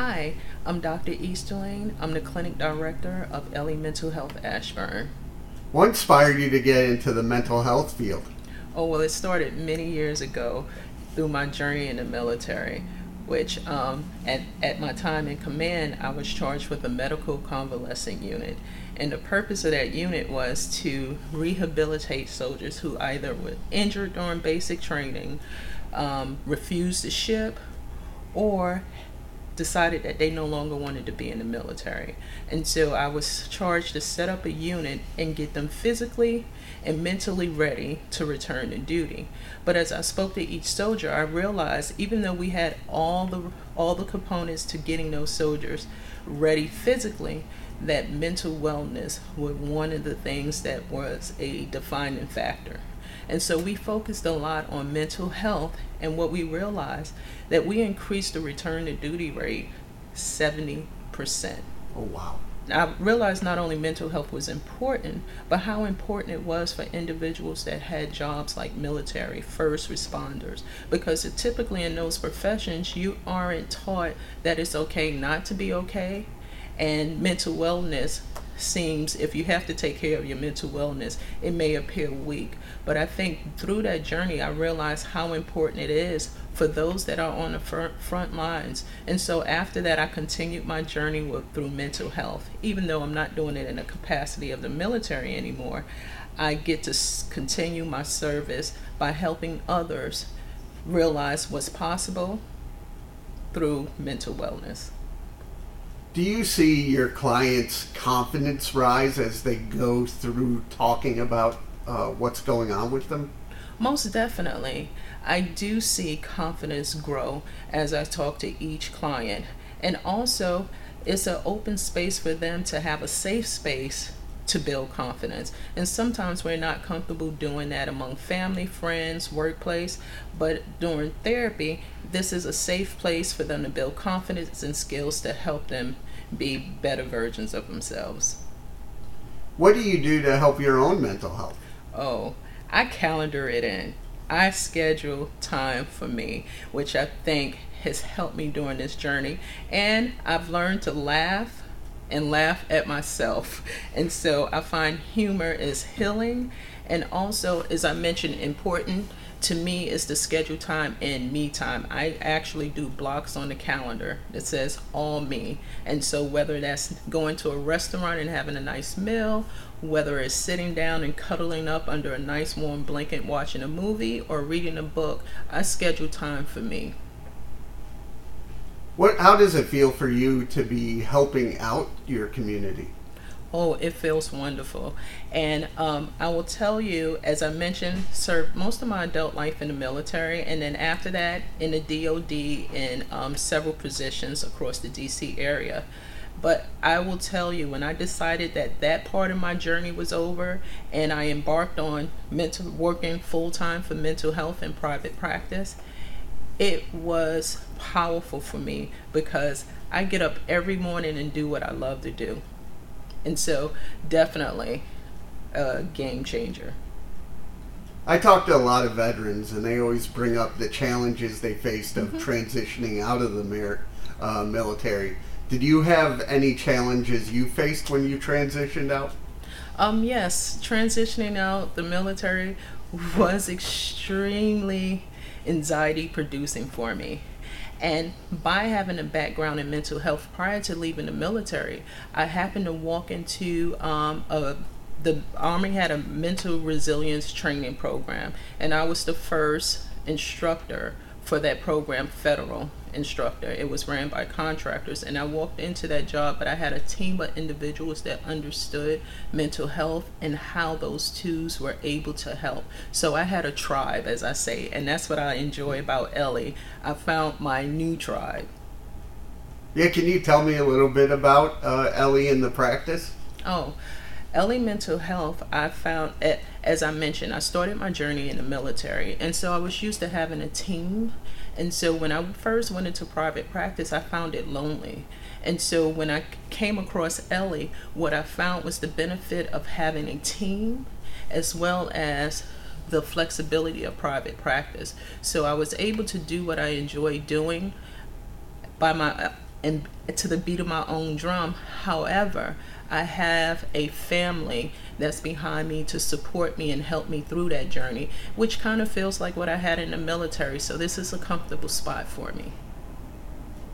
Hi, I'm Dr. Easterling. I'm the clinic director of Ellie Mental Health Ashburn. What inspired you to get into the mental health field? Oh, well, it started many years ago through my journey in the military, which um, at, at my time in command, I was charged with a medical convalescent unit. And the purpose of that unit was to rehabilitate soldiers who either were injured during basic training, um, refused to ship, or decided that they no longer wanted to be in the military. And so I was charged to set up a unit and get them physically and mentally ready to return to duty. But as I spoke to each soldier, I realized even though we had all the all the components to getting those soldiers ready physically, that mental wellness was one of the things that was a defining factor. And so we focused a lot on mental health, and what we realized that we increased the return to duty rate 70%. Oh, wow. I realized not only mental health was important, but how important it was for individuals that had jobs like military, first responders. Because typically in those professions, you aren't taught that it's okay not to be okay, and mental wellness seems if you have to take care of your mental wellness it may appear weak. But i think through that journey i realized how important it is for those that are on the front, lines. And so after that i continued my journey with, through mental health. Even though i'm not doing it in the capacity of the military anymore i get to continue my service by helping others realize what's possible through mental wellness do you see your clients' confidence rise as they go through talking about uh, what's going on with them? Most definitely. I do see confidence grow as I talk to each client. And also, it's an open space for them to have a safe space to build confidence. And sometimes we're not comfortable doing that among family, friends, workplace, but during therapy, this is a safe place for them to build confidence and skills to help them be better versions of themselves. What do you do to help your own mental health? Oh, I calendar it in. I schedule time for me, which I think has helped me during this journey. And I've learned to laugh and laugh at myself. And so I find humor is healing and also, as I mentioned, important to me is the schedule time and me time. I actually do blocks on the calendar that says all me. And so whether that's going to a restaurant and having a nice meal, whether it's sitting down and cuddling up under a nice warm blanket watching a movie or reading a book, I schedule time for me. What how does it feel for you to be helping out your community? Oh, it feels wonderful. And um, I will tell you, as I mentioned, served most of my adult life in the military, and then after that in the DoD in um, several positions across the DC area. But I will tell you, when I decided that that part of my journey was over and I embarked on mental working full time for mental health and private practice, it was powerful for me because I get up every morning and do what I love to do. And so, definitely a game changer. I talk to a lot of veterans, and they always bring up the challenges they faced of mm-hmm. transitioning out of the mer- uh, military. Did you have any challenges you faced when you transitioned out? Um, yes, transitioning out the military was extremely anxiety producing for me. And by having a background in mental health prior to leaving the military, I happened to walk into um, a the Army had a mental resilience training program, and I was the first instructor for that program, federal instructor. It was ran by contractors, and I walked into that job, but I had a team of individuals that understood mental health and how those tools were able to help. So I had a tribe, as I say, and that's what I enjoy about Ellie. I found my new tribe. Yeah, can you tell me a little bit about uh, Ellie and the practice? Oh, Ellie Mental Health, I found, eh, as I mentioned, I started my journey in the military. And so I was used to having a team. And so when I first went into private practice, I found it lonely. And so when I came across Ellie, what I found was the benefit of having a team as well as the flexibility of private practice. So I was able to do what I enjoy doing by my and to the beat of my own drum. However, I have a family that's behind me to support me and help me through that journey, which kind of feels like what I had in the military. So this is a comfortable spot for me.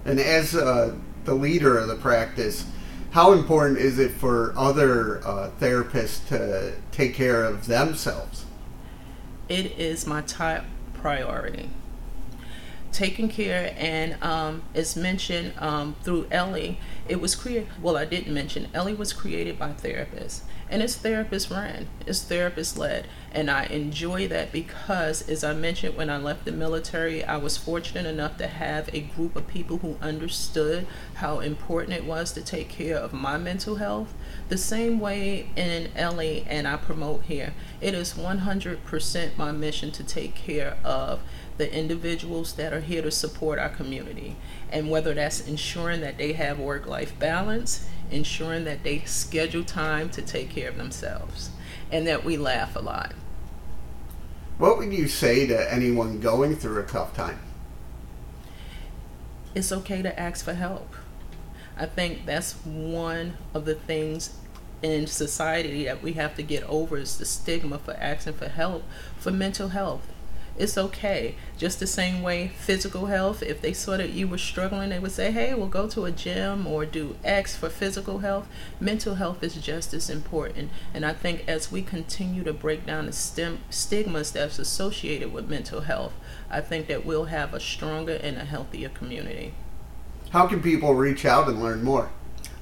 And as uh, the leader of the practice, how important is it for other uh, therapists to take care of themselves? It is my top priority. Taking care, and um, as mentioned um, through Ellie, it was created. Well, I didn't mention Ellie was created by therapists and it's therapist run, it's therapist led. And I enjoy that because, as I mentioned when I left the military, I was fortunate enough to have a group of people who understood how important it was to take care of my mental health. The same way in Ellie, and I promote here, it is 100% my mission to take care of the individuals that are here to support our community. And whether that's ensuring that they have work life balance, ensuring that they schedule time to take care of themselves and that we laugh a lot. What would you say to anyone going through a tough time? It's okay to ask for help. I think that's one of the things in society that we have to get over is the stigma for asking for help for mental health it's okay. Just the same way physical health, if they saw that you were struggling, they would say, hey, we'll go to a gym or do X for physical health. Mental health is just as important. And I think as we continue to break down the stem, stigmas that's associated with mental health, I think that we'll have a stronger and a healthier community. How can people reach out and learn more?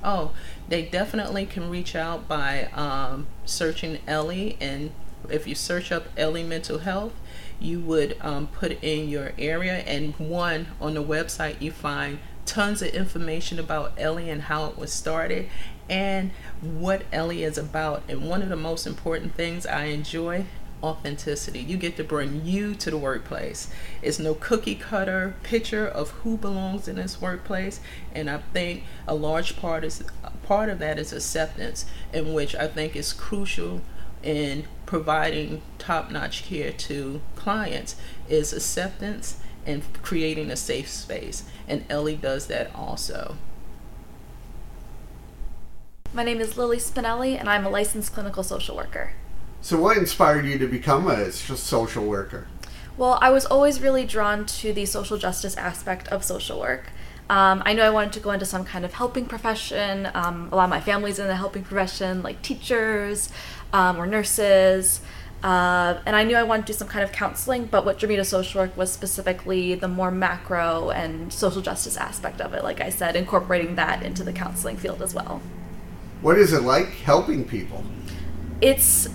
Oh, they definitely can reach out by um, searching Ellie. And if you search up Ellie Mental Health, you would um, put in your area and one on the website you find tons of information about Ellie and how it was started and what Ellie is about. And one of the most important things I enjoy authenticity. You get to bring you to the workplace. It's no cookie cutter picture of who belongs in this workplace, and I think a large part is part of that is acceptance, in which I think is crucial in providing top-notch care to clients is acceptance and creating a safe space and ellie does that also. My name is lily spinelli and i'm a licensed clinical social worker. So what inspired you to become a social worker? Well i was always really drawn to the social justice aspect of social work. Um, I knew I wanted to go into some kind of helping profession. Um, a lot of my family's in the helping profession, like teachers um, or nurses. Uh, and I knew I wanted to do some kind of counseling, but what drew me to social work was specifically the more macro and social justice aspect of it. Like I said, incorporating that into the counseling field as well. What is it like helping people? It's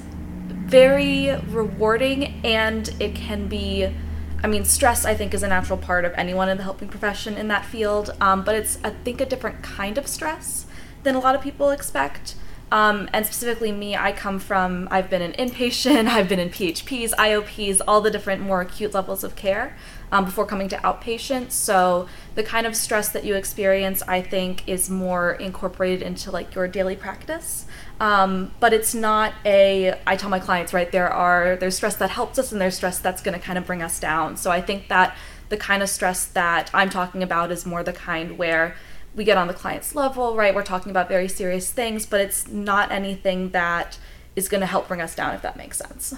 very rewarding and it can be I mean, stress, I think, is a natural part of anyone in the helping profession in that field, um, but it's, I think, a different kind of stress than a lot of people expect. Um, and specifically, me, I come from, I've been an inpatient, I've been in PHPs, IOPs, all the different more acute levels of care um, before coming to outpatient. So, the kind of stress that you experience, I think, is more incorporated into like your daily practice. Um, but it's not a i tell my clients right there are there's stress that helps us and there's stress that's going to kind of bring us down so i think that the kind of stress that i'm talking about is more the kind where we get on the client's level right we're talking about very serious things but it's not anything that is going to help bring us down if that makes sense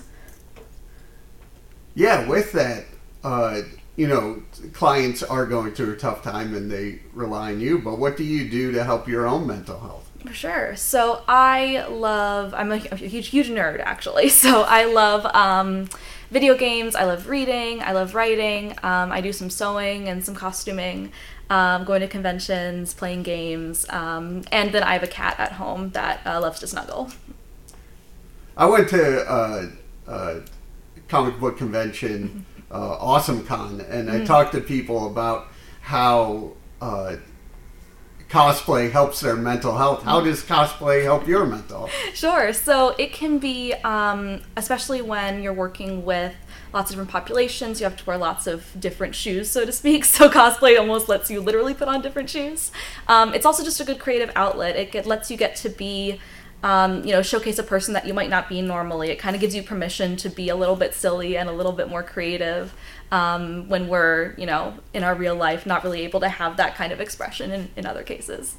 yeah with that uh, you know clients are going through a tough time and they rely on you but what do you do to help your own mental health for sure. So I love. I'm a, a huge, huge nerd actually. So I love um, video games. I love reading. I love writing. Um, I do some sewing and some costuming. Um, going to conventions, playing games, um, and then I have a cat at home that uh, loves to snuggle. I went to a, a comic book convention, uh, Awesome Con, and I mm-hmm. talked to people about how uh, cosplay helps their mental health. How does cosplay help your mental health? Sure. So it can be, um, especially when you're working with lots of different populations, you have to wear lots of different shoes, so to speak. So cosplay almost lets you literally put on different shoes. Um, it's also just a good creative outlet. It, it lets you get to be um, you know, showcase a person that you might not be normally. It kind of gives you permission to be a little bit silly and a little bit more creative um, when we're, you know, in our real life, not really able to have that kind of expression in, in other cases.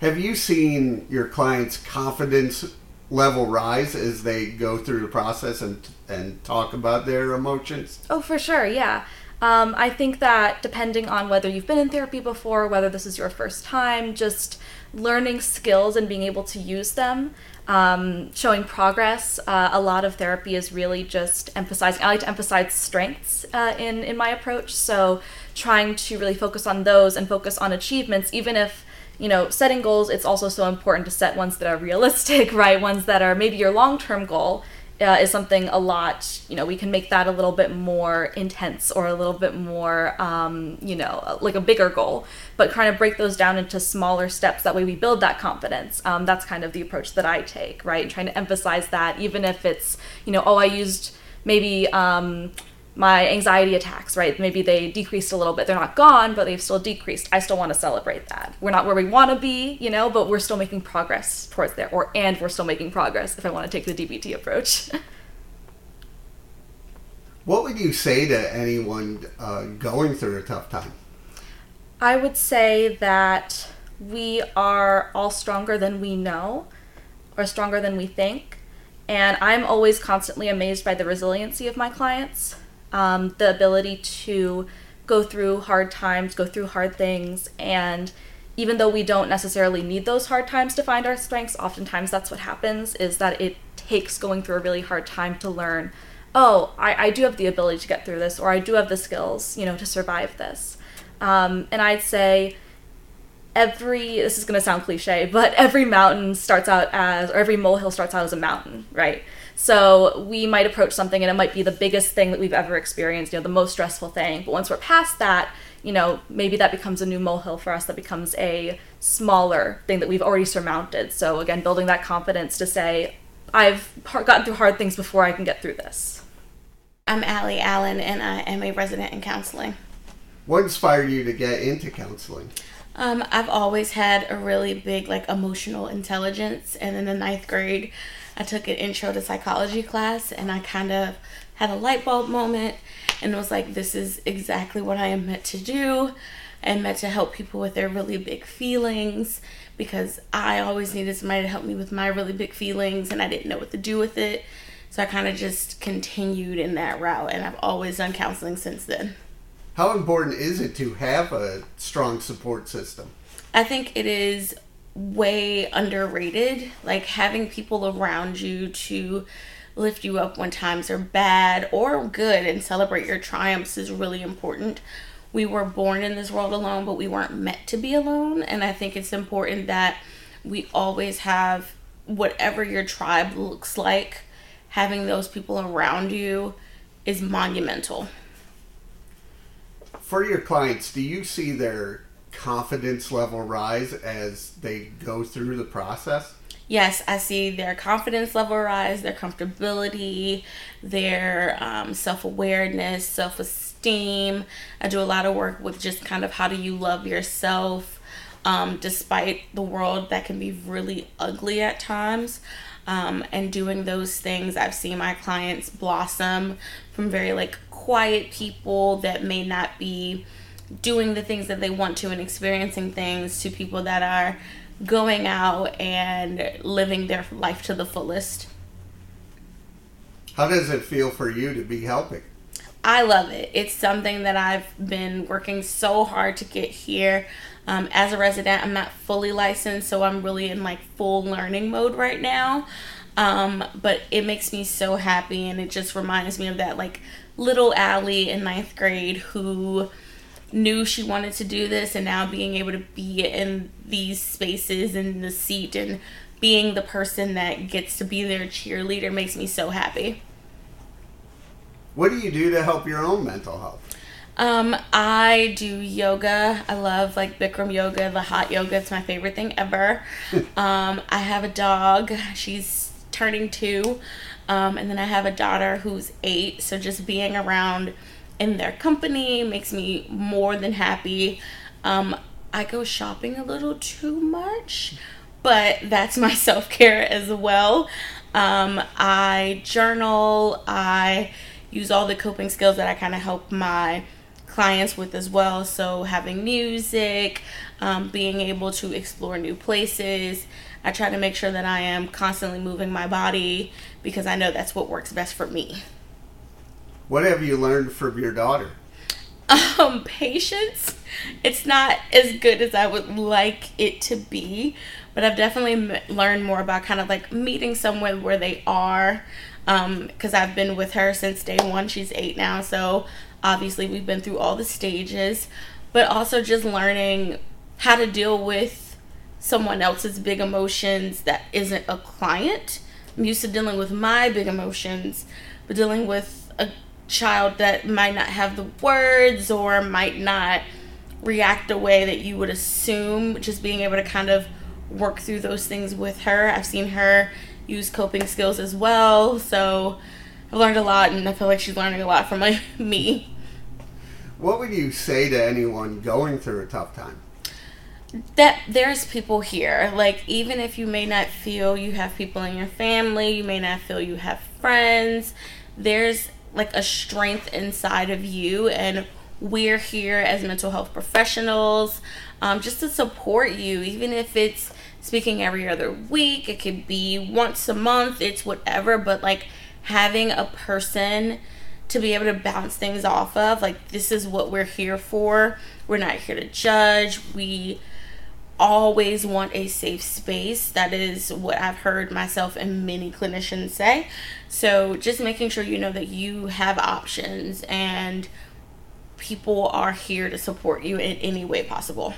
Have you seen your clients' confidence level rise as they go through the process and and talk about their emotions? Oh, for sure, yeah. Um, I think that depending on whether you've been in therapy before, whether this is your first time, just learning skills and being able to use them, um, showing progress. Uh, a lot of therapy is really just emphasizing. I like to emphasize strengths uh, in in my approach. So trying to really focus on those and focus on achievements, even if you know setting goals. It's also so important to set ones that are realistic, right? Ones that are maybe your long term goal uh, is something a lot, you know, we can make that a little bit more intense or a little bit more, um, you know, like a bigger goal, but kind of break those down into smaller steps. That way we build that confidence. Um, that's kind of the approach that I take, right? And trying to emphasize that even if it's, you know, oh, I used maybe, um, my anxiety attacks, right? Maybe they decreased a little bit. They're not gone, but they've still decreased. I still want to celebrate that. We're not where we want to be, you know, but we're still making progress towards there. Or and we're still making progress if I want to take the DBT approach. what would you say to anyone uh, going through a tough time? I would say that we are all stronger than we know, or stronger than we think. And I'm always constantly amazed by the resiliency of my clients um, the ability to go through hard times, go through hard things, and even though we don't necessarily need those hard times to find our strengths, oftentimes that's what happens is that it takes going through a really hard time to learn, oh, I, I do have the ability to get through this, or I do have the skills, you know, to survive this. Um, and I'd say every this is going to sound cliche but every mountain starts out as or every molehill starts out as a mountain right so we might approach something and it might be the biggest thing that we've ever experienced, you know, the most stressful thing. But once we're past that, you know, maybe that becomes a new molehill for us that becomes a smaller thing that we've already surmounted. So again, building that confidence to say, I've gotten through hard things before I can get through this. I'm Allie Allen and I am a resident in counseling. What inspired you to get into counseling? Um, I've always had a really big like emotional intelligence and in the ninth grade I took an intro to psychology class and I kind of had a light bulb moment and was like, this is exactly what I am meant to do. and meant to help people with their really big feelings because I always needed somebody to help me with my really big feelings and I didn't know what to do with it. So I kind of just continued in that route and I've always done counseling since then. How important is it to have a strong support system? I think it is way underrated. Like having people around you to lift you up when times are bad or good and celebrate your triumphs is really important. We were born in this world alone, but we weren't meant to be alone. And I think it's important that we always have whatever your tribe looks like, having those people around you is monumental. For your clients, do you see their confidence level rise as they go through the process? Yes, I see their confidence level rise, their comfortability, their um, self awareness, self esteem. I do a lot of work with just kind of how do you love yourself, um, despite the world that can be really ugly at times. Um, and doing those things, I've seen my clients blossom from very like quiet people that may not be doing the things that they want to and experiencing things to people that are going out and living their life to the fullest. How does it feel for you to be helping? I love it. It's something that I've been working so hard to get here. Um, as a resident, I'm not fully licensed, so I'm really in like full learning mode right now. Um, but it makes me so happy, and it just reminds me of that like little Allie in ninth grade who knew she wanted to do this and now being able to be in these spaces and the seat and being the person that gets to be their cheerleader makes me so happy. What do you do to help your own mental health? Um, I do yoga. I love like Bikram yoga, the hot yoga. It's my favorite thing ever. um, I have a dog. She's turning two. Um, and then I have a daughter who's eight. So just being around in their company makes me more than happy. Um, I go shopping a little too much, but that's my self care as well. Um, I journal, I use all the coping skills that I kind of help my clients with as well. So, having music, um, being able to explore new places. I try to make sure that I am constantly moving my body because I know that's what works best for me. What have you learned from your daughter? Um, patience. It's not as good as I would like it to be, but I've definitely m- learned more about kind of like meeting someone where they are. Because um, I've been with her since day one. She's eight now, so obviously we've been through all the stages, but also just learning how to deal with someone else's big emotions that isn't a client. I'm used to dealing with my big emotions, but dealing with a child that might not have the words or might not react the way that you would assume, just being able to kind of work through those things with her. I've seen her use coping skills as well, so I've learned a lot, and I feel like she's learning a lot from like me. What would you say to anyone going through a tough time? That there's people here. Like even if you may not feel you have people in your family, you may not feel you have friends, there's like a strength inside of you and we're here as mental health professionals um, just to support you even if it's speaking every other week. It could be once a month. It's whatever. But like having a person to be able to bounce things off of like this is what we're here for. We're not here to judge. We always want a safe space. That is what i've heard myself and many clinicians say. So just making sure you know that you have options and people are here to support you in any way possible